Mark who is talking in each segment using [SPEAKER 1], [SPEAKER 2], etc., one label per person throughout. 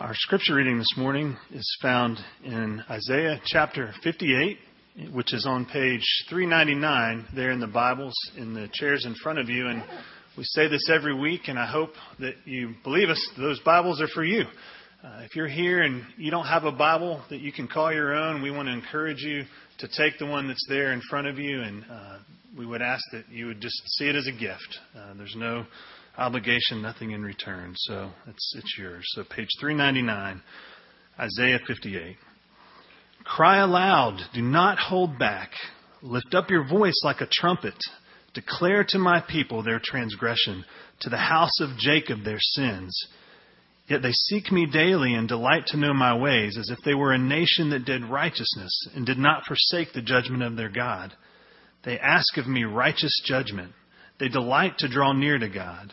[SPEAKER 1] Our scripture reading this morning is found in Isaiah chapter 58, which is on page 399 there in the Bibles in the chairs in front of you. And we say this every week, and I hope that you believe us, those Bibles are for you. Uh, if you're here and you don't have a Bible that you can call your own, we want to encourage you to take the one that's there in front of you, and uh, we would ask that you would just see it as a gift. Uh, there's no obligation, nothing in return. So it's, it's yours. So page 399, Isaiah 58. Cry aloud, do not hold back. Lift up your voice like a trumpet. Declare to my people their transgression, to the house of Jacob their sins. Yet they seek me daily and delight to know my ways, as if they were a nation that did righteousness and did not forsake the judgment of their God. They ask of me righteous judgment. They delight to draw near to God.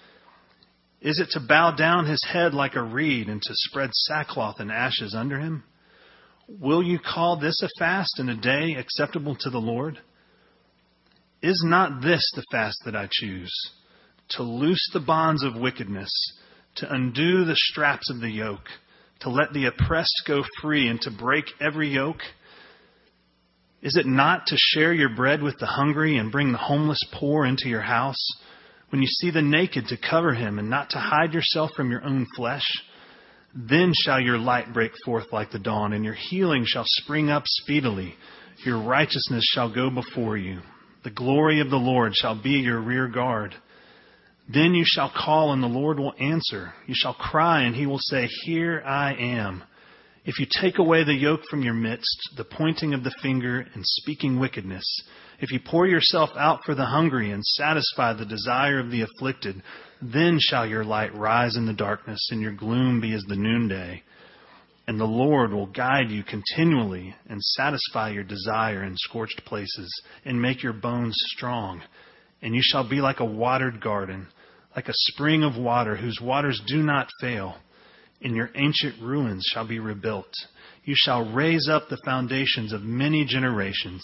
[SPEAKER 1] Is it to bow down his head like a reed and to spread sackcloth and ashes under him? Will you call this a fast and a day acceptable to the Lord? Is not this the fast that I choose? To loose the bonds of wickedness, to undo the straps of the yoke, to let the oppressed go free, and to break every yoke? Is it not to share your bread with the hungry and bring the homeless poor into your house? When you see the naked, to cover him and not to hide yourself from your own flesh, then shall your light break forth like the dawn, and your healing shall spring up speedily. Your righteousness shall go before you. The glory of the Lord shall be your rear guard. Then you shall call, and the Lord will answer. You shall cry, and he will say, Here I am. If you take away the yoke from your midst, the pointing of the finger and speaking wickedness, if you pour yourself out for the hungry and satisfy the desire of the afflicted, then shall your light rise in the darkness and your gloom be as the noonday. And the Lord will guide you continually and satisfy your desire in scorched places and make your bones strong. And you shall be like a watered garden, like a spring of water whose waters do not fail. And your ancient ruins shall be rebuilt. You shall raise up the foundations of many generations.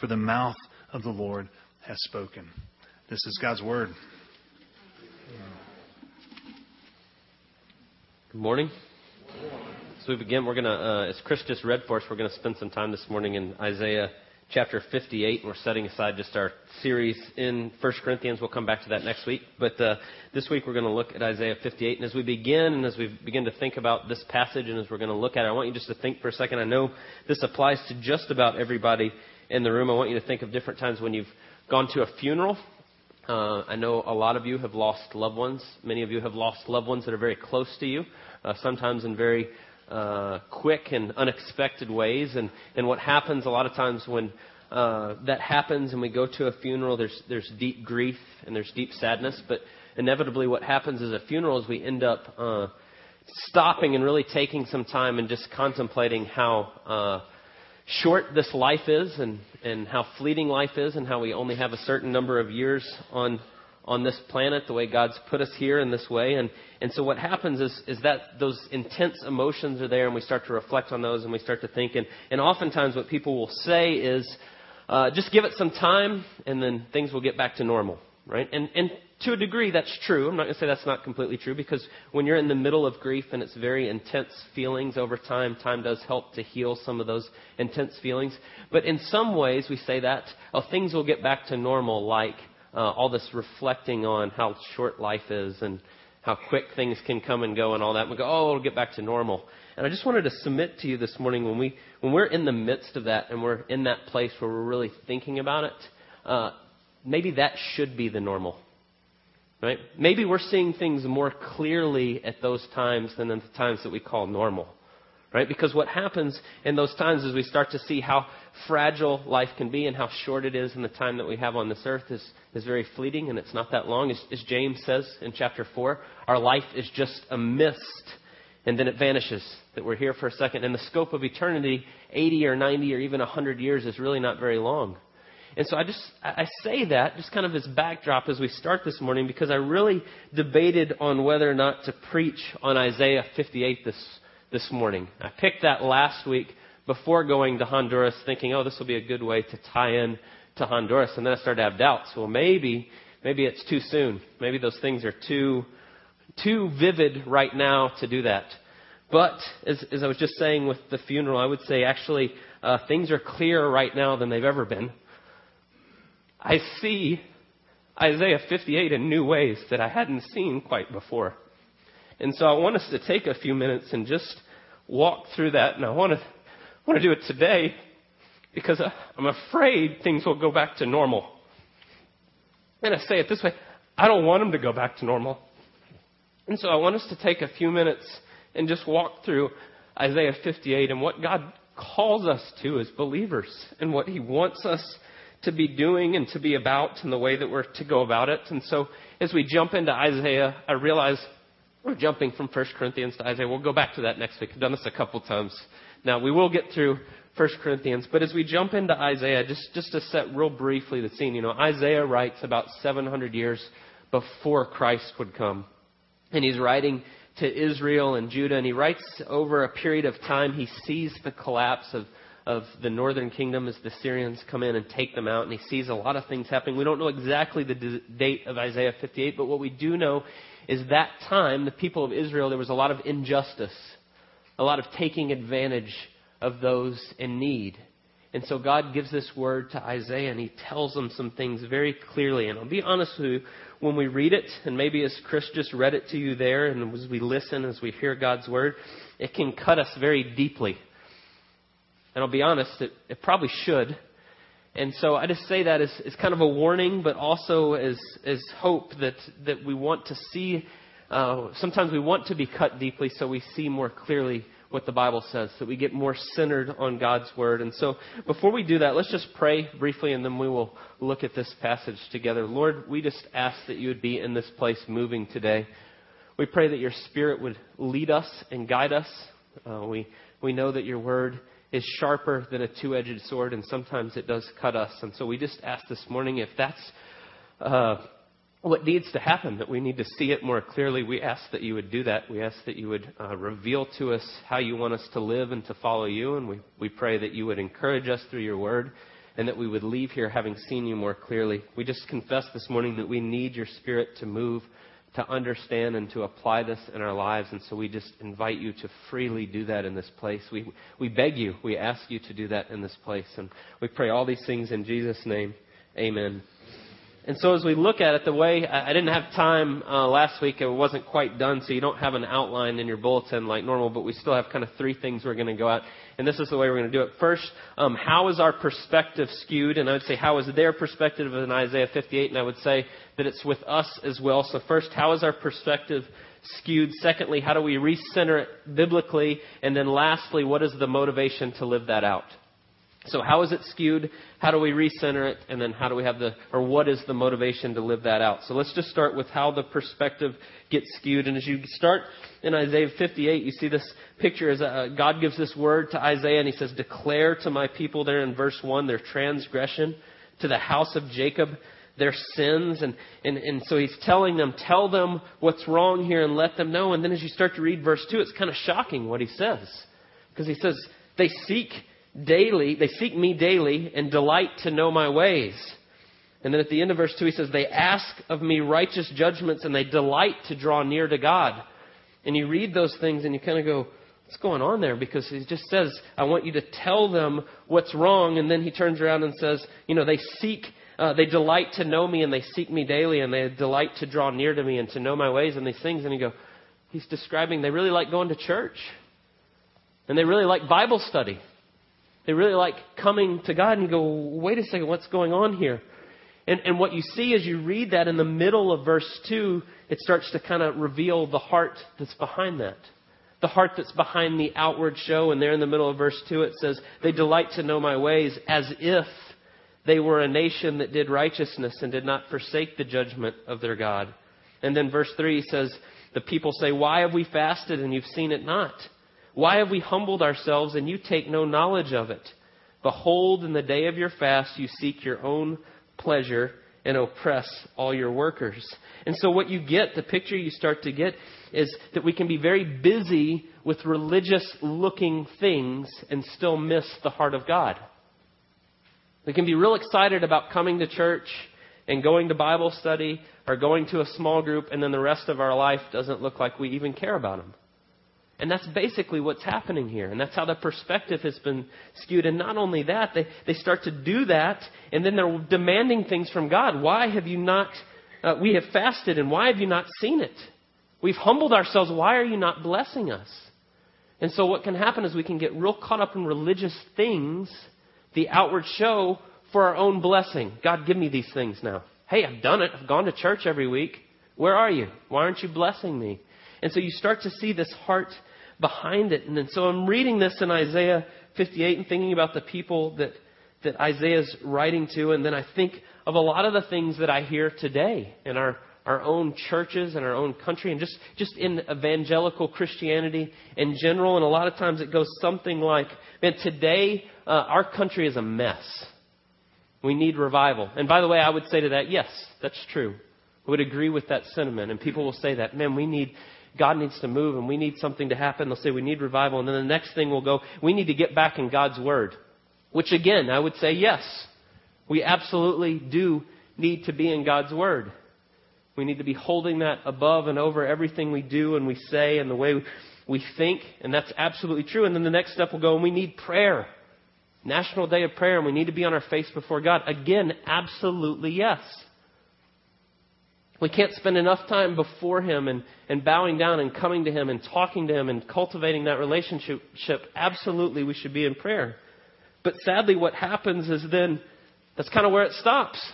[SPEAKER 1] for the mouth of the Lord has spoken. This is God's word.
[SPEAKER 2] Good morning. As we begin, we're going to, uh, as Chris just read for us, we're going to spend some time this morning in Isaiah chapter 58. We're setting aside just our series in 1 Corinthians. We'll come back to that next week. But uh, this week we're going to look at Isaiah 58. And as we begin and as we begin to think about this passage and as we're going to look at it, I want you just to think for a second. I know this applies to just about everybody in the room. I want you to think of different times when you've gone to a funeral. Uh, I know a lot of you have lost loved ones. Many of you have lost loved ones that are very close to you, uh, sometimes in very uh, quick and unexpected ways. And, and what happens a lot of times when uh, that happens and we go to a funeral, there's, there's deep grief and there's deep sadness. But inevitably, what happens is a funeral is we end up uh, stopping and really taking some time and just contemplating how uh, short this life is and, and how fleeting life is and how we only have a certain number of years on on this planet, the way God's put us here in this way. And, and so what happens is, is that those intense emotions are there and we start to reflect on those and we start to think. And, and oftentimes what people will say is, uh, just give it some time and then things will get back to normal, right? And, and to a degree that's true. I'm not going to say that's not completely true because when you're in the middle of grief and it's very intense feelings over time, time does help to heal some of those intense feelings. But in some ways we say that, oh, things will get back to normal like uh, all this reflecting on how short life is and how quick things can come and go and all that. We go, oh, it'll get back to normal. And I just wanted to submit to you this morning when, we, when we're in the midst of that and we're in that place where we're really thinking about it, uh, maybe that should be the normal. Right? Maybe we're seeing things more clearly at those times than at the times that we call normal. Right? Because what happens in those times is we start to see how fragile life can be and how short it is in the time that we have on this earth is, is very fleeting and it's not that long. As, as James says in chapter 4, our life is just a mist and then it vanishes. That we're here for a second. And the scope of eternity, 80 or 90 or even 100 years, is really not very long. And so I just I say that just kind of as backdrop as we start this morning because I really debated on whether or not to preach on Isaiah 58 this this morning. I picked that last week before going to Honduras, thinking, oh, this will be a good way to tie in to Honduras, and then I started to have doubts. Well, maybe maybe it's too soon. Maybe those things are too too vivid right now to do that. But as, as I was just saying with the funeral, I would say actually uh, things are clearer right now than they've ever been. I see Isaiah 58 in new ways that I hadn't seen quite before. And so I want us to take a few minutes and just walk through that. And I want to, want to do it today because I'm afraid things will go back to normal. And I say it this way I don't want them to go back to normal. And so I want us to take a few minutes and just walk through Isaiah 58 and what God calls us to as believers and what He wants us to be doing and to be about and the way that we're to go about it. And so as we jump into Isaiah, I realize we're jumping from 1 Corinthians to Isaiah. We'll go back to that next week. I've done this a couple times. Now, we will get through 1 Corinthians, but as we jump into Isaiah, just, just to set real briefly the scene, you know, Isaiah writes about 700 years before Christ would come. And he's writing to Israel and Judah, and he writes over a period of time, he sees the collapse of of the northern kingdom as the Assyrians come in and take them out, and he sees a lot of things happening. We don't know exactly the date of Isaiah 58, but what we do know is that time, the people of Israel, there was a lot of injustice, a lot of taking advantage of those in need. And so God gives this word to Isaiah, and he tells them some things very clearly. And I'll be honest with you, when we read it, and maybe as Chris just read it to you there, and as we listen, as we hear God's word, it can cut us very deeply. And I'll be honest, it, it probably should. And so I just say that as, as kind of a warning, but also as, as hope that, that we want to see. Uh, sometimes we want to be cut deeply so we see more clearly what the Bible says, that we get more centered on God's Word. And so before we do that, let's just pray briefly and then we will look at this passage together. Lord, we just ask that you would be in this place moving today. We pray that your Spirit would lead us and guide us. Uh, we, we know that your Word is sharper than a two edged sword, and sometimes it does cut us. And so we just ask this morning if that's uh, what needs to happen, that we need to see it more clearly. We ask that you would do that. We ask that you would uh, reveal to us how you want us to live and to follow you. And we, we pray that you would encourage us through your word and that we would leave here having seen you more clearly. We just confess this morning that we need your spirit to move to understand and to apply this in our lives. And so we just invite you to freely do that in this place. We, we beg you, we ask you to do that in this place. And we pray all these things in Jesus' name. Amen. And so as we look at it, the way I didn't have time uh, last week, it wasn't quite done, so you don't have an outline in your bulletin like normal, but we still have kind of three things we're going to go at. And this is the way we're going to do it. First, um, how is our perspective skewed? And I would say, how is their perspective in Isaiah 58? And I would say that it's with us as well. So first, how is our perspective skewed? Secondly, how do we recenter it biblically? And then lastly, what is the motivation to live that out? So how is it skewed? How do we recenter it? And then how do we have the, or what is the motivation to live that out? So let's just start with how the perspective gets skewed. And as you start in Isaiah 58, you see this picture as uh, God gives this word to Isaiah and he says, declare to my people there in verse 1 their transgression, to the house of Jacob their sins. And, and, and so he's telling them, tell them what's wrong here and let them know. And then as you start to read verse 2, it's kind of shocking what he says. Because he says, they seek daily, they seek me daily and delight to know my ways. And then at the end of verse 2, he says, They ask of me righteous judgments and they delight to draw near to God. And you read those things and you kind of go, What's going on there? Because he just says, I want you to tell them what's wrong. And then he turns around and says, You know, they seek, uh, they delight to know me and they seek me daily and they delight to draw near to me and to know my ways and these things. And you go, He's describing they really like going to church. And they really like Bible study. They really like coming to God and go, wait a second, what's going on here? And, and what you see as you read that in the middle of verse 2, it starts to kind of reveal the heart that's behind that. The heart that's behind the outward show. And there in the middle of verse 2, it says, They delight to know my ways as if they were a nation that did righteousness and did not forsake the judgment of their God. And then verse 3 says, The people say, Why have we fasted and you've seen it not? Why have we humbled ourselves and you take no knowledge of it? Behold, in the day of your fast, you seek your own pleasure and oppress all your workers. And so, what you get, the picture you start to get, is that we can be very busy with religious looking things and still miss the heart of God. We can be real excited about coming to church and going to Bible study or going to a small group, and then the rest of our life doesn't look like we even care about them. And that's basically what's happening here. And that's how the perspective has been skewed. And not only that, they, they start to do that, and then they're demanding things from God. Why have you not, uh, we have fasted, and why have you not seen it? We've humbled ourselves. Why are you not blessing us? And so what can happen is we can get real caught up in religious things, the outward show, for our own blessing. God, give me these things now. Hey, I've done it. I've gone to church every week. Where are you? Why aren't you blessing me? And so you start to see this heart behind it. And then, so I'm reading this in Isaiah 58 and thinking about the people that, that Isaiah's writing to. And then I think of a lot of the things that I hear today in our, our own churches and our own country and just, just in evangelical Christianity in general. And a lot of times it goes something like, man, today uh, our country is a mess. We need revival. And by the way, I would say to that, yes, that's true. I would agree with that sentiment. And people will say that, man, we need, God needs to move and we need something to happen. They'll say we need revival. And then the next thing will go, we need to get back in God's Word. Which again, I would say yes. We absolutely do need to be in God's Word. We need to be holding that above and over everything we do and we say and the way we think. And that's absolutely true. And then the next step will go, and we need prayer. National Day of Prayer, and we need to be on our face before God. Again, absolutely yes. We can't spend enough time before Him and, and bowing down and coming to Him and talking to Him and cultivating that relationship. Absolutely, we should be in prayer. But sadly, what happens is then that's kind of where it stops.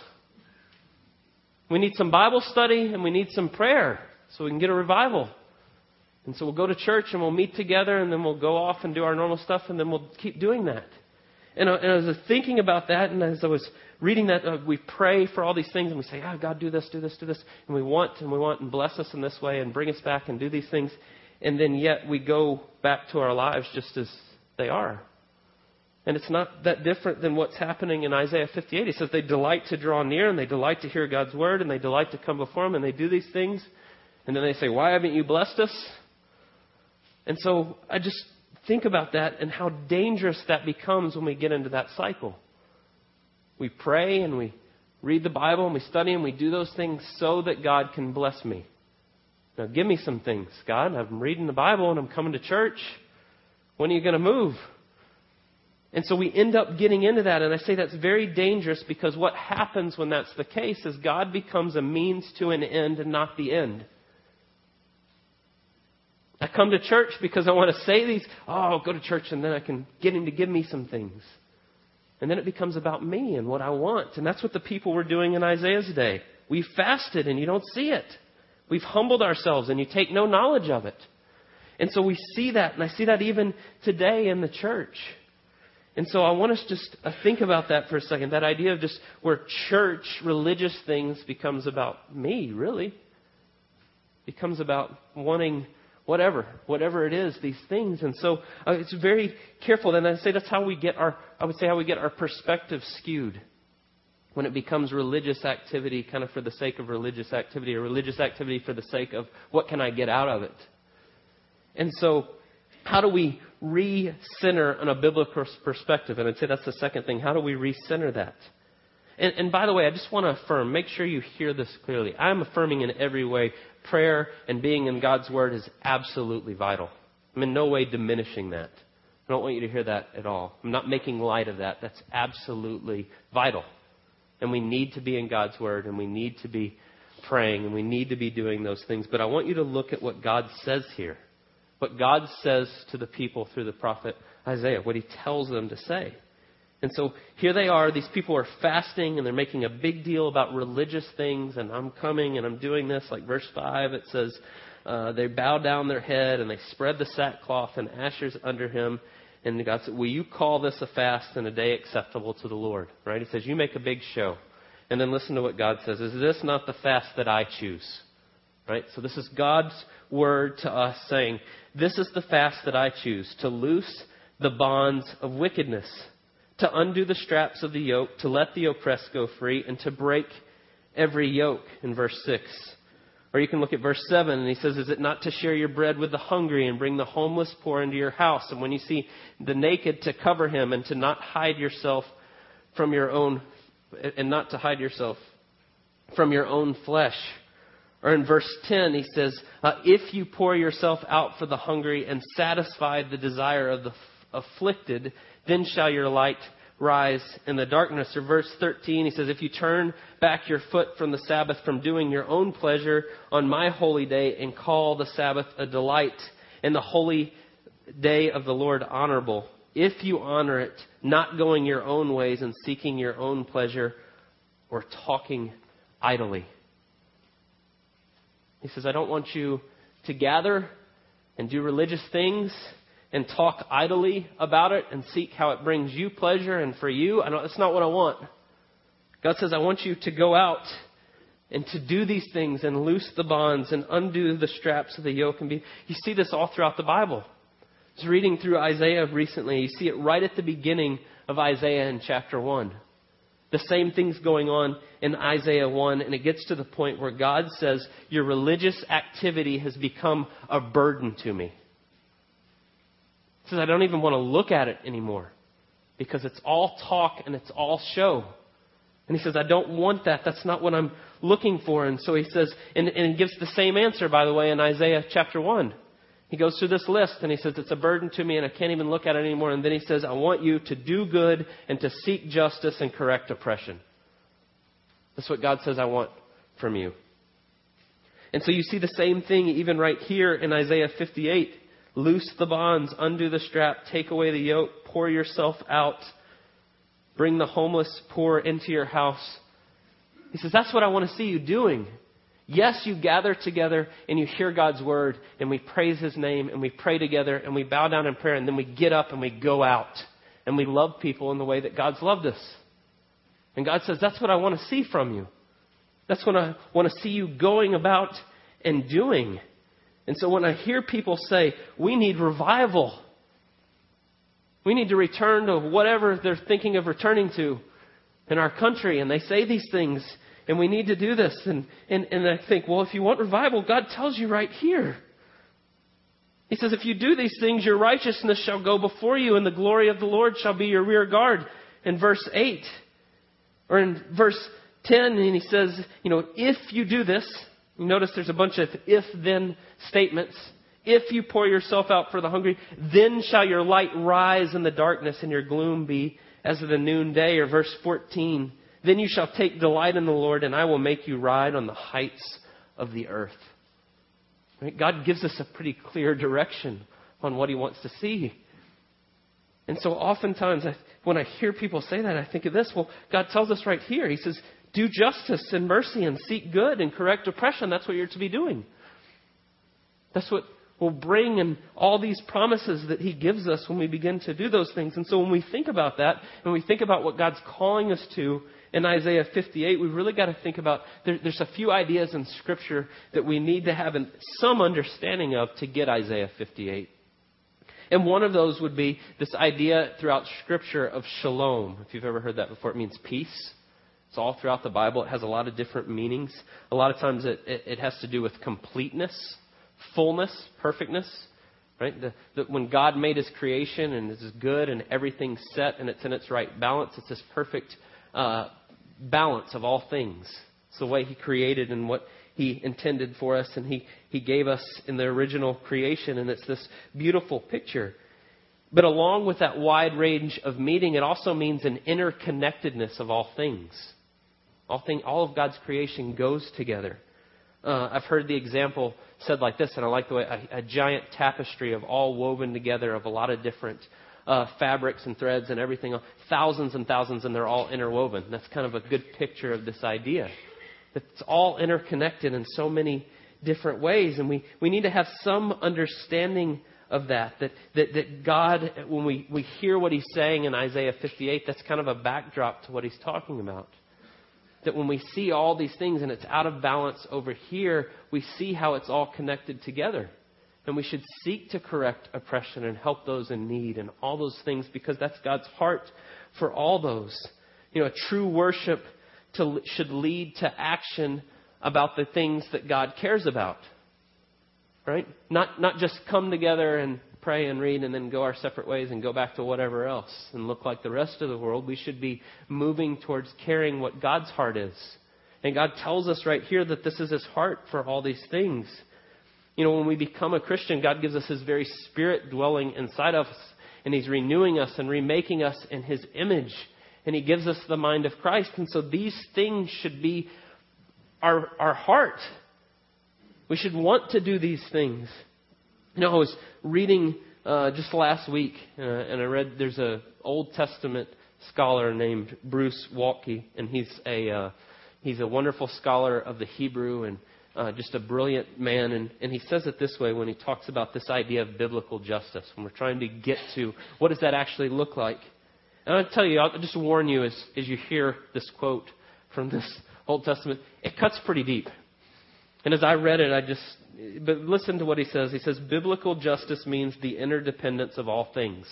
[SPEAKER 2] We need some Bible study and we need some prayer so we can get a revival. And so we'll go to church and we'll meet together and then we'll go off and do our normal stuff and then we'll keep doing that. And, and as I was thinking about that and as I was reading that, uh, we pray for all these things and we say, oh, God, do this, do this, do this. And we want and we want and bless us in this way and bring us back and do these things. And then yet we go back to our lives just as they are. And it's not that different than what's happening in Isaiah 58. He says they delight to draw near and they delight to hear God's word and they delight to come before Him and they do these things. And then they say, Why haven't you blessed us? And so I just think about that and how dangerous that becomes when we get into that cycle. We pray and we read the Bible and we study and we do those things so that God can bless me. Now, give me some things, God. I'm reading the Bible and I'm coming to church. When are you going to move? And so we end up getting into that. And I say that's very dangerous because what happens when that's the case is God becomes a means to an end and not the end. I come to church because I want to say these, oh, I'll go to church and then I can get him to give me some things. And then it becomes about me and what I want. And that's what the people were doing in Isaiah's day. We fasted and you don't see it. We've humbled ourselves and you take no knowledge of it. And so we see that, and I see that even today in the church. And so I want us just to think about that for a second. That idea of just where church, religious things becomes about me, really. Becomes about wanting whatever, whatever it is, these things. And so uh, it's very careful. And I say that's how we get our, I would say how we get our perspective skewed. When it becomes religious activity kind of for the sake of religious activity or religious activity for the sake of what can I get out of it. And so how do we re-center on a biblical perspective? And I'd say that's the second thing. How do we re-center that? And, and, by the way, I just want to affirm, make sure you hear this clearly. I'm affirming in every way prayer and being in God's Word is absolutely vital. I'm in no way diminishing that. I don't want you to hear that at all. I'm not making light of that. That's absolutely vital. And we need to be in God's Word and we need to be praying and we need to be doing those things. But I want you to look at what God says here. what God says to the people through the prophet Isaiah, what he tells them to say. And so here they are. These people are fasting and they're making a big deal about religious things. And I'm coming and I'm doing this. Like verse 5, it says, uh, they bow down their head and they spread the sackcloth and ashes under him. And God said, Will you call this a fast and a day acceptable to the Lord? Right? He says, You make a big show. And then listen to what God says. Is this not the fast that I choose? Right? So this is God's word to us saying, This is the fast that I choose to loose the bonds of wickedness to undo the straps of the yoke, to let the oppressed go free, and to break every yoke, in verse 6. Or you can look at verse 7, and he says, Is it not to share your bread with the hungry and bring the homeless poor into your house? And when you see the naked, to cover him and to not hide yourself from your own, and not to hide yourself from your own flesh. Or in verse 10, he says, uh, If you pour yourself out for the hungry and satisfy the desire of the afflicted, then shall your light rise in the darkness. Or verse 13, he says, If you turn back your foot from the Sabbath, from doing your own pleasure on my holy day, and call the Sabbath a delight, and the holy day of the Lord honorable, if you honor it, not going your own ways and seeking your own pleasure or talking idly. He says, I don't want you to gather and do religious things and talk idly about it and seek how it brings you pleasure and for you. I know that's not what I want. God says, I want you to go out and to do these things and loose the bonds and undo the straps of the yoke and be. You see this all throughout the Bible. I was reading through Isaiah recently. You see it right at the beginning of Isaiah in chapter 1. The same thing's going on in Isaiah 1, and it gets to the point where God says, Your religious activity has become a burden to me. Says, I don't even want to look at it anymore because it's all talk and it's all show. And he says, I don't want that. That's not what I'm looking for. And so he says, and, and he gives the same answer, by the way, in Isaiah chapter 1. He goes through this list and he says, It's a burden to me and I can't even look at it anymore. And then he says, I want you to do good and to seek justice and correct oppression. That's what God says I want from you. And so you see the same thing even right here in Isaiah 58. Loose the bonds, undo the strap, take away the yoke, pour yourself out, bring the homeless poor into your house. He says, That's what I want to see you doing. Yes, you gather together and you hear God's word and we praise His name and we pray together and we bow down in prayer and then we get up and we go out and we love people in the way that God's loved us. And God says, That's what I want to see from you. That's what I want to see you going about and doing. And so when I hear people say, we need revival, we need to return to whatever they're thinking of returning to in our country, and they say these things, and we need to do this, and, and, and I think, well, if you want revival, God tells you right here. He says, if you do these things, your righteousness shall go before you, and the glory of the Lord shall be your rear guard. In verse 8, or in verse 10, and he says, you know, if you do this, notice there's a bunch of if then statements. If you pour yourself out for the hungry, then shall your light rise in the darkness and your gloom be as of the noonday. Or verse 14, then you shall take delight in the Lord and I will make you ride on the heights of the earth. Right? God gives us a pretty clear direction on what he wants to see. And so oftentimes I, when I hear people say that, I think of this. Well, God tells us right here. He says, do justice and mercy and seek good and correct oppression. That's what you're to be doing. That's what will bring in all these promises that He gives us when we begin to do those things. And so when we think about that, and we think about what God's calling us to in Isaiah 58, we've really got to think about there, there's a few ideas in Scripture that we need to have some understanding of to get Isaiah 58. And one of those would be this idea throughout Scripture of shalom. If you've ever heard that before, it means peace. It's all throughout the Bible. It has a lot of different meanings. A lot of times it, it, it has to do with completeness, fullness, perfectness. Right? The, when God made his creation and it's good and everything's set and it's in its right balance, it's this perfect uh, balance of all things. It's the way he created and what he intended for us and he, he gave us in the original creation. And it's this beautiful picture. But along with that wide range of meaning, it also means an interconnectedness of all things. All, thing, all of God's creation goes together. Uh, I've heard the example said like this, and I like the way a, a giant tapestry of all woven together of a lot of different uh, fabrics and threads and everything, thousands and thousands, and they're all interwoven. That's kind of a good picture of this idea. That it's all interconnected in so many different ways, and we, we need to have some understanding of that. That, that, that God, when we, we hear what He's saying in Isaiah 58, that's kind of a backdrop to what He's talking about that when we see all these things and it's out of balance over here, we see how it's all connected together. And we should seek to correct oppression and help those in need and all those things because that's God's heart for all those. You know, true worship to, should lead to action about the things that God cares about. Right? Not, not just come together and pray and read and then go our separate ways and go back to whatever else and look like the rest of the world. We should be moving towards caring what God's heart is. And God tells us right here that this is His heart for all these things. You know, when we become a Christian, God gives us His very Spirit dwelling inside of us, and He's renewing us and remaking us in His image. And He gives us the mind of Christ. And so these things should be our, our heart. We should want to do these things. You know, I was reading uh, just last week, uh, and I read there's a Old Testament scholar named Bruce Waltke, and he's a uh, he's a wonderful scholar of the Hebrew and uh, just a brilliant man. And, and he says it this way when he talks about this idea of biblical justice. When we're trying to get to what does that actually look like. And I'll tell you, I'll just warn you as as you hear this quote from this Old Testament, it cuts pretty deep. And as I read it, I just but listen to what he says. He says, biblical justice means the interdependence of all things.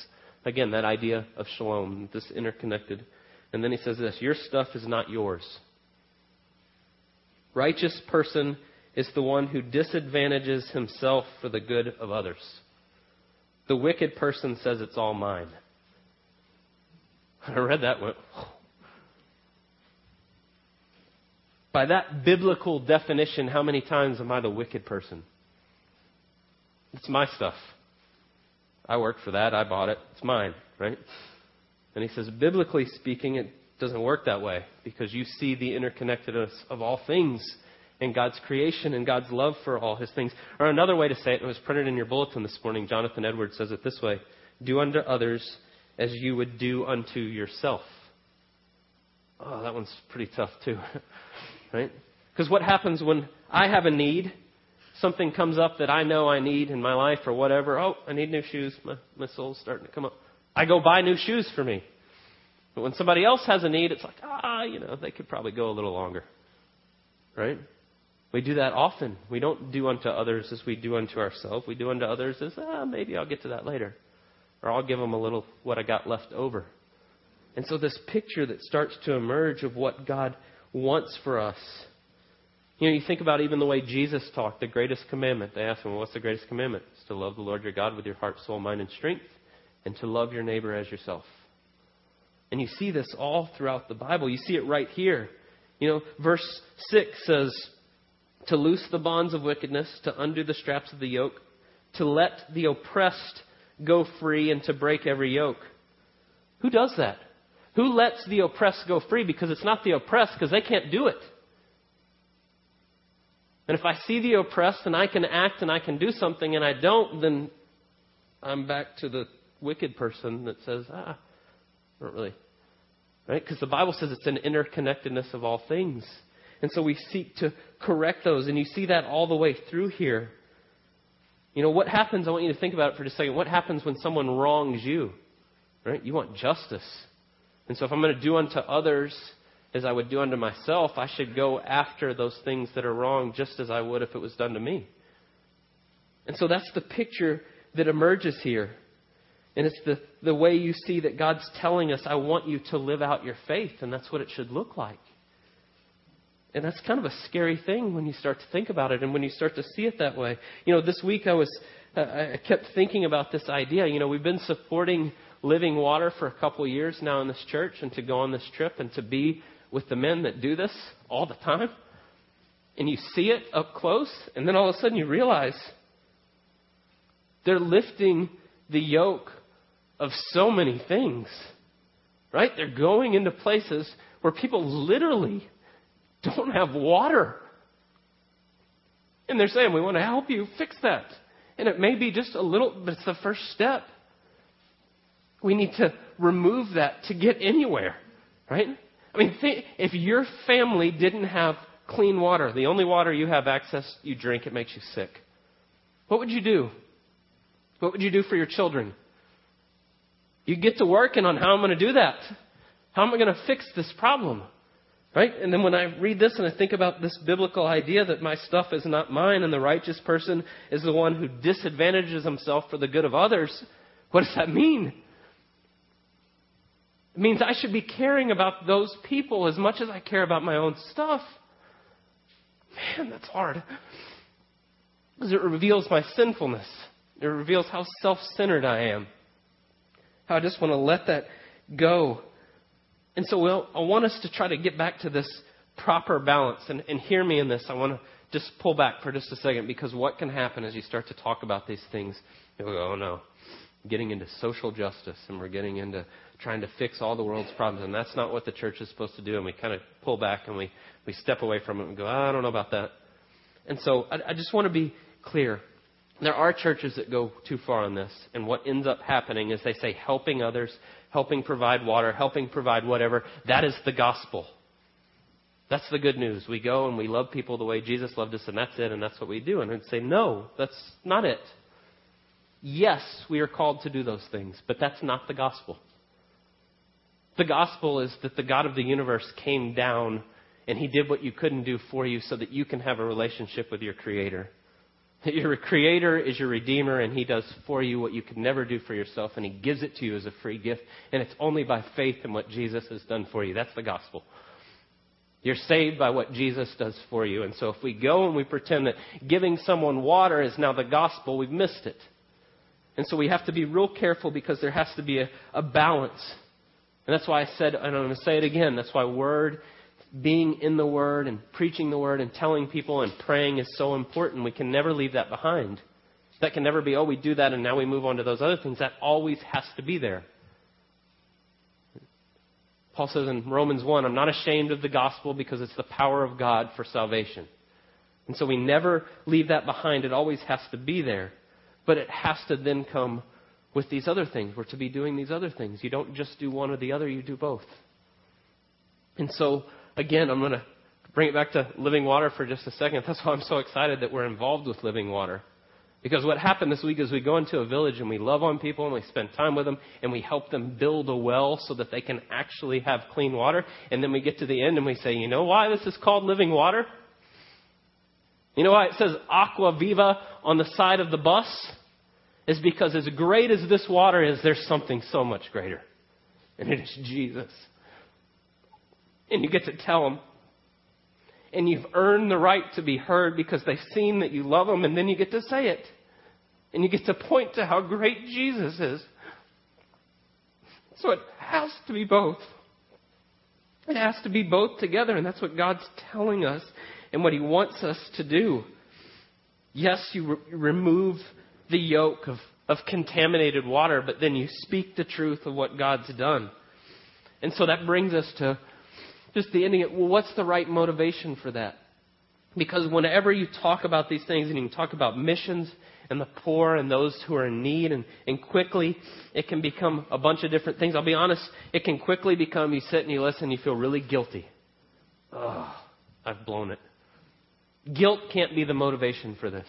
[SPEAKER 2] Again, that idea of shalom, this interconnected. And then he says this Your stuff is not yours. Righteous person is the one who disadvantages himself for the good of others. The wicked person says it's all mine. I read that went, By that biblical definition, how many times am I the wicked person? It's my stuff. I worked for that. I bought it. It's mine, right? And he says, biblically speaking, it doesn't work that way because you see the interconnectedness of all things in God's creation and God's love for all his things. Or another way to say it, it was printed in your bulletin this morning. Jonathan Edwards says it this way Do unto others as you would do unto yourself. Oh, that one's pretty tough, too. Right? Because what happens when I have a need, something comes up that I know I need in my life or whatever. Oh, I need new shoes. My, my sole's starting to come up. I go buy new shoes for me. But when somebody else has a need, it's like, ah, you know, they could probably go a little longer. Right? We do that often. We don't do unto others as we do unto ourselves. We do unto others as, ah, maybe I'll get to that later. Or I'll give them a little what I got left over. And so this picture that starts to emerge of what God wants for us. You know, you think about even the way Jesus talked, the greatest commandment. They asked him, well, what's the greatest commandment? It's to love the Lord your God with your heart, soul, mind, and strength, and to love your neighbor as yourself. And you see this all throughout the Bible. You see it right here. You know, verse 6 says, to loose the bonds of wickedness, to undo the straps of the yoke, to let the oppressed go free, and to break every yoke. Who does that? Who lets the oppressed go free? Because it's not the oppressed, because they can't do it. And if I see the oppressed and I can act and I can do something and I don't, then I'm back to the wicked person that says, ah, not really. Right? Because the Bible says it's an interconnectedness of all things. And so we seek to correct those. And you see that all the way through here. You know, what happens, I want you to think about it for just a second. What happens when someone wrongs you? Right? You want justice. And so if I'm going to do unto others as I would do unto myself, I should go after those things that are wrong just as I would if it was done to me. And so that's the picture that emerges here. And it's the, the way you see that God's telling us, I want you to live out your faith, and that's what it should look like. And that's kind of a scary thing when you start to think about it and when you start to see it that way. You know, this week I was, I kept thinking about this idea. You know, we've been supporting living water for a couple of years now in this church and to go on this trip and to be with the men that do this all the time. And you see it up close, and then all of a sudden you realize they're lifting the yoke of so many things. Right? They're going into places where people literally don't have water. And they're saying, we want to help you fix that. And it may be just a little, but it's the first step. We need to remove that to get anywhere, right? I mean, th- if your family didn't have clean water, the only water you have access, you drink, it makes you sick. What would you do? What would you do for your children? You get to working on how I'm going to do that. How am I going to fix this problem? Right? And then when I read this and I think about this biblical idea that my stuff is not mine and the righteous person is the one who disadvantages himself for the good of others, what does that mean? It means I should be caring about those people as much as I care about my own stuff. Man, that's hard. Because it reveals my sinfulness. It reveals how self centered I am. How I just want to let that go. And so we'll, I want us to try to get back to this proper balance. And, and hear me in this. I want to just pull back for just a second because what can happen as you start to talk about these things? You'll go, oh no, getting into social justice and we're getting into trying to fix all the world's problems. And that's not what the church is supposed to do. And we kind of pull back and we, we step away from it and go, oh, I don't know about that. And so I, I just want to be clear. There are churches that go too far on this. And what ends up happening is they say helping others, helping provide water, helping provide whatever. That is the gospel. That's the good news. We go and we love people the way Jesus loved us, and that's it, and that's what we do. And I'd say, no, that's not it. Yes, we are called to do those things, but that's not the gospel. The gospel is that the God of the universe came down and he did what you couldn't do for you so that you can have a relationship with your creator. That your creator is your redeemer and he does for you what you could never do for yourself and he gives it to you as a free gift and it's only by faith in what Jesus has done for you. That's the gospel. You're saved by what Jesus does for you. And so if we go and we pretend that giving someone water is now the gospel, we've missed it. And so we have to be real careful because there has to be a, a balance. And that's why I said, and I'm going to say it again, that's why word, being in the word and preaching the word and telling people and praying is so important. We can never leave that behind. That can never be, oh, we do that and now we move on to those other things. That always has to be there. Paul says in Romans 1, I'm not ashamed of the gospel because it's the power of God for salvation. And so we never leave that behind. It always has to be there. But it has to then come with these other things. We're to be doing these other things. You don't just do one or the other, you do both. And so, again, I'm going to bring it back to living water for just a second. That's why I'm so excited that we're involved with living water. Because what happened this week is we go into a village and we love on people and we spend time with them and we help them build a well so that they can actually have clean water. And then we get to the end and we say, you know why this is called living water? You know why it says Agua Viva on the side of the bus? Is because as great as this water is, there's something so much greater. And it is Jesus. And you get to tell them. And you've earned the right to be heard because they've seen that you love them, and then you get to say it. And you get to point to how great Jesus is. So it has to be both. It has to be both together, and that's what God's telling us and what He wants us to do. Yes, you re- remove the yoke of, of contaminated water, but then you speak the truth of what God's done. And so that brings us to just the ending. Well, what's the right motivation for that? Because whenever you talk about these things and you talk about missions and the poor and those who are in need, and, and quickly it can become a bunch of different things. I'll be honest, it can quickly become you sit and you listen and you feel really guilty. Oh, I've blown it. Guilt can't be the motivation for this.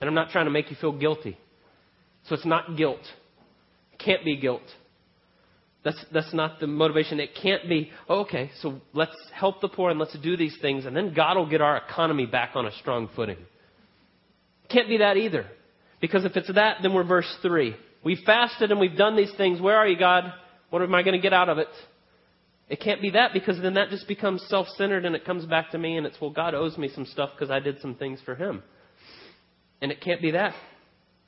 [SPEAKER 2] And I'm not trying to make you feel guilty. So it's not guilt. It can't be guilt. That's, that's not the motivation. It can't be, oh, okay, so let's help the poor and let's do these things, and then God will get our economy back on a strong footing. Can't be that either. Because if it's that, then we're verse 3. We've fasted and we've done these things. Where are you, God? What am I going to get out of it? It can't be that because then that just becomes self centered and it comes back to me and it's, well, God owes me some stuff because I did some things for Him. And it can't be that.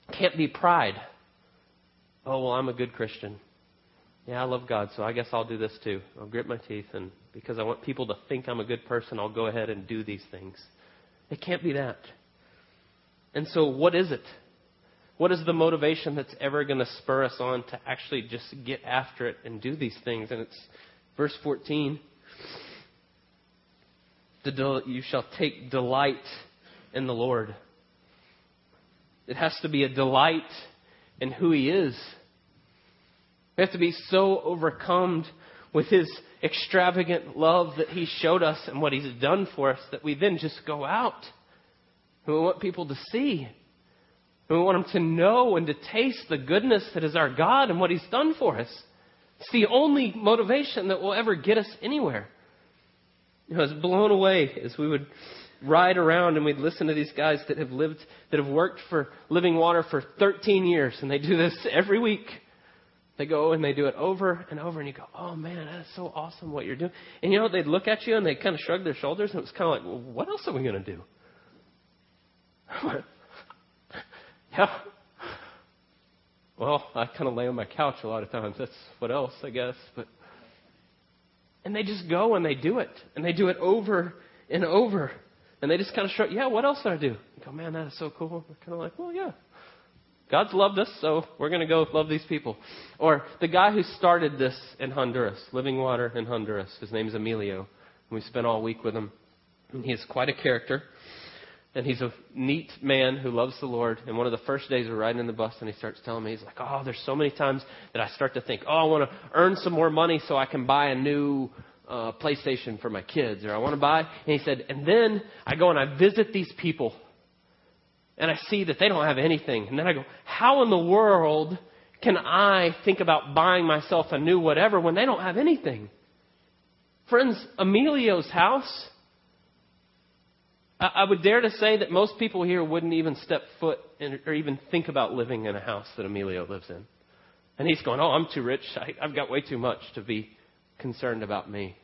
[SPEAKER 2] It can't be pride. Oh, well, I'm a good Christian. Yeah, I love God, so I guess I'll do this too. I'll grit my teeth, and because I want people to think I'm a good person, I'll go ahead and do these things. It can't be that. And so, what is it? What is the motivation that's ever going to spur us on to actually just get after it and do these things? And it's verse 14. You shall take delight in the Lord. It has to be a delight in who He is. We have to be so overcome with His extravagant love that He showed us and what He's done for us that we then just go out. And we want people to see. And we want them to know and to taste the goodness that is our God and what He's done for us. It's the only motivation that will ever get us anywhere. You know, I was blown away as we would ride around and we'd listen to these guys that have lived, that have worked for Living Water for 13 years, and they do this every week. They go and they do it over and over, and you go, "Oh man, that is so awesome what you're doing." And you know, they'd look at you and they kind of shrug their shoulders, and it was kind of like, "Well, what else are we going to do?" yeah. Well, I kind of lay on my couch a lot of times. That's what else, I guess. But and they just go and they do it, and they do it over and over. And they just kind of shrug, yeah, what else did I do? You go, man, that is so cool. We're kind of like, well, yeah. God's loved us, so we're going to go love these people. Or the guy who started this in Honduras, Living Water in Honduras, his name's Emilio. And we spent all week with him. And he's quite a character. And he's a neat man who loves the Lord. And one of the first days we're riding in the bus, and he starts telling me, he's like, oh, there's so many times that I start to think, oh, I want to earn some more money so I can buy a new uh, PlayStation for my kids, or I want to buy. And he said, and then I go and I visit these people, and I see that they don't have anything. And then I go, how in the world can I think about buying myself a new whatever when they don't have anything? Friends, Emilio's house, I would dare to say that most people here wouldn't even step foot in, or even think about living in a house that Emilio lives in. And he's going, Oh, I'm too rich. I, I've got way too much to be concerned about me.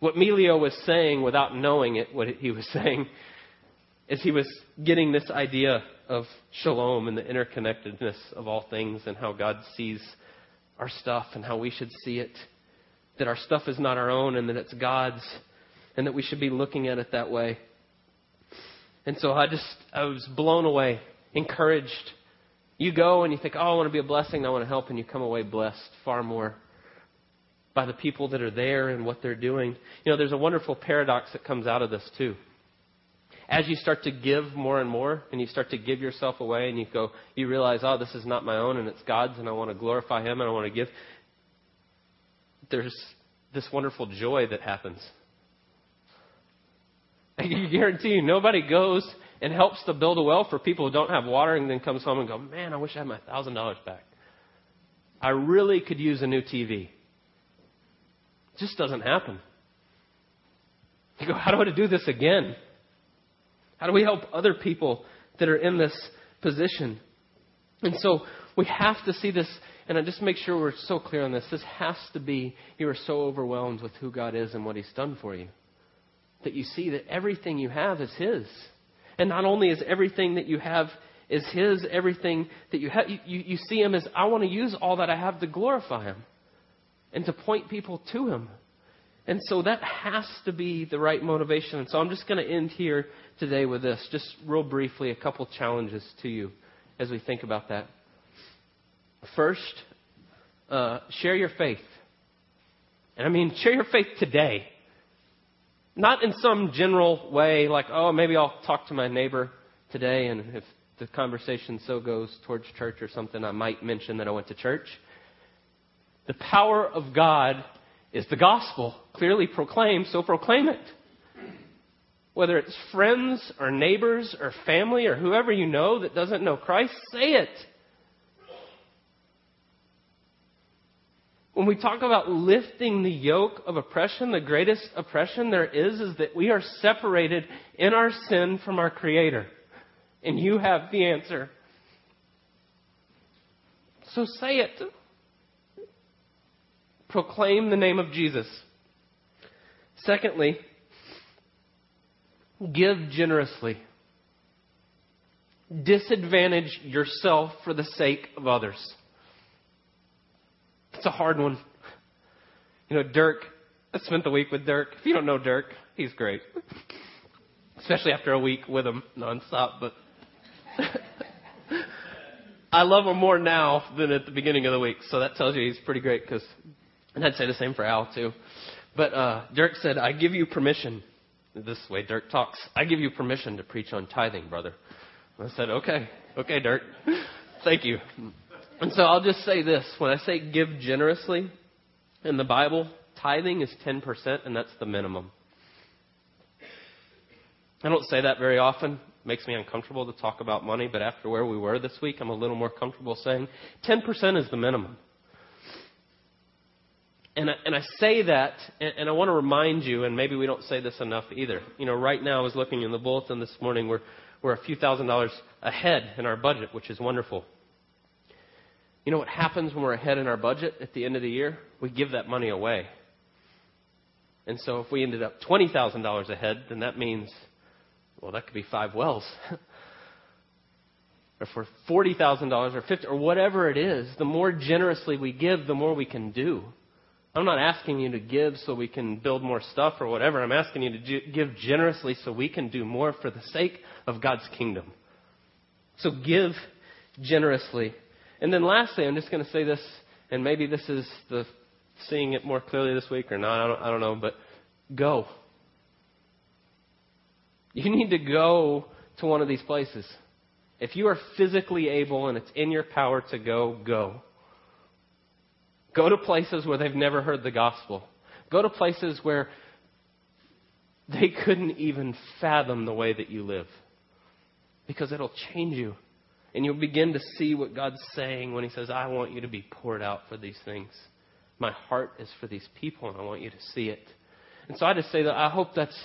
[SPEAKER 2] What Emilio was saying without knowing it, what he was saying, is he was getting this idea of shalom and the interconnectedness of all things and how God sees our stuff and how we should see it. That our stuff is not our own and that it's God's and that we should be looking at it that way. And so I just, I was blown away, encouraged. You go and you think, oh, I want to be a blessing, I want to help, and you come away blessed far more by the people that are there and what they're doing. You know, there's a wonderful paradox that comes out of this, too. As you start to give more and more, and you start to give yourself away, and you go, you realize, oh, this is not my own, and it's God's, and I want to glorify Him, and I want to give. There's this wonderful joy that happens. I can guarantee you, nobody goes and helps to build a well for people who don't have water and then comes home and go, man, I wish I had my thousand dollars back. I really could use a new TV just doesn't happen. You go, how do I do this again? How do we help other people that are in this position? And so we have to see this, and I just make sure we're so clear on this. This has to be you are so overwhelmed with who God is and what He's done for you that you see that everything you have is His. And not only is everything that you have is His, everything that you have, you, you, you see Him as, I want to use all that I have to glorify Him and to point people to Him. And so that has to be the right motivation. And so I'm just going to end here today with this, just real briefly, a couple challenges to you as we think about that. First, uh, share your faith. And I mean, share your faith today. Not in some general way, like, oh, maybe I'll talk to my neighbor today, and if the conversation so goes towards church or something, I might mention that I went to church. The power of God is the gospel clearly proclaimed, so proclaim it. Whether it's friends or neighbors or family or whoever you know that doesn't know Christ, say it. When we talk about lifting the yoke of oppression, the greatest oppression there is is that we are separated in our sin from our Creator. And you have the answer. So say it proclaim the name of Jesus. Secondly, give generously. Disadvantage yourself for the sake of others. It's a hard one. You know, Dirk, I spent the week with Dirk. If you don't know Dirk, he's great. Especially after a week with him nonstop, but I love him more now than at the beginning of the week. So that tells you he's pretty great because and I'd say the same for Al, too. But uh, Dirk said, I give you permission. this way Dirk talks. I give you permission to preach on tithing, brother. I said, okay, okay, Dirk. Thank you. And so I'll just say this. When I say give generously in the Bible, tithing is 10%, and that's the minimum. I don't say that very often. It makes me uncomfortable to talk about money, but after where we were this week, I'm a little more comfortable saying 10% is the minimum. And I, and I say that, and, and I want to remind you, and maybe we don't say this enough either. You know, right now I was looking in the bulletin this morning, we're, we're a few thousand dollars ahead in our budget, which is wonderful. You know what happens when we're ahead in our budget at the end of the year? We give that money away. And so if we ended up $20,000 ahead, then that means, well, that could be five wells. or for $40,000 or 50 or whatever it is, the more generously we give, the more we can do. I'm not asking you to give so we can build more stuff or whatever. I'm asking you to give generously so we can do more for the sake of God's kingdom. So give generously. And then lastly, I'm just going to say this, and maybe this is the seeing it more clearly this week or not. I don't, I don't know, but go. You need to go to one of these places. If you are physically able and it's in your power to go, go. Go to places where they've never heard the gospel. Go to places where they couldn't even fathom the way that you live. Because it'll change you. And you'll begin to see what God's saying when He says, I want you to be poured out for these things. My heart is for these people, and I want you to see it. And so I just say that I hope that's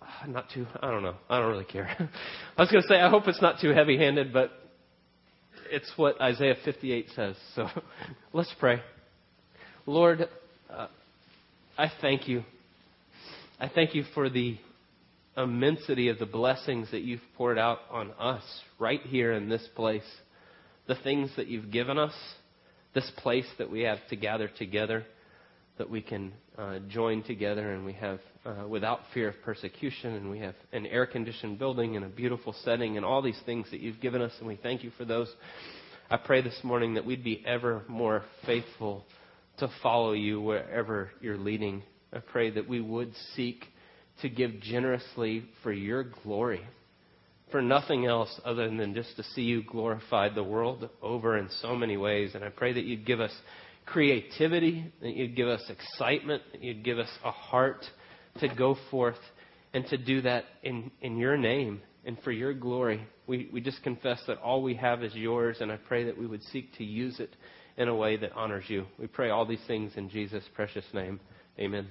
[SPEAKER 2] uh, not too, I don't know. I don't really care. I was going to say, I hope it's not too heavy handed, but it's what Isaiah 58 says. So let's pray. Lord, uh, I thank you. I thank you for the immensity of the blessings that you've poured out on us right here in this place. The things that you've given us, this place that we have to gather together, that we can uh, join together and we have uh, without fear of persecution, and we have an air conditioned building and a beautiful setting, and all these things that you've given us, and we thank you for those. I pray this morning that we'd be ever more faithful to follow you wherever you're leading. I pray that we would seek to give generously for your glory, for nothing else other than just to see you glorified the world over in so many ways. And I pray that you'd give us creativity, that you'd give us excitement, that you'd give us a heart to go forth and to do that in, in your name and for your glory. We, we just confess that all we have is yours, and I pray that we would seek to use it in a way that honors you. We pray all these things in Jesus' precious name. Amen.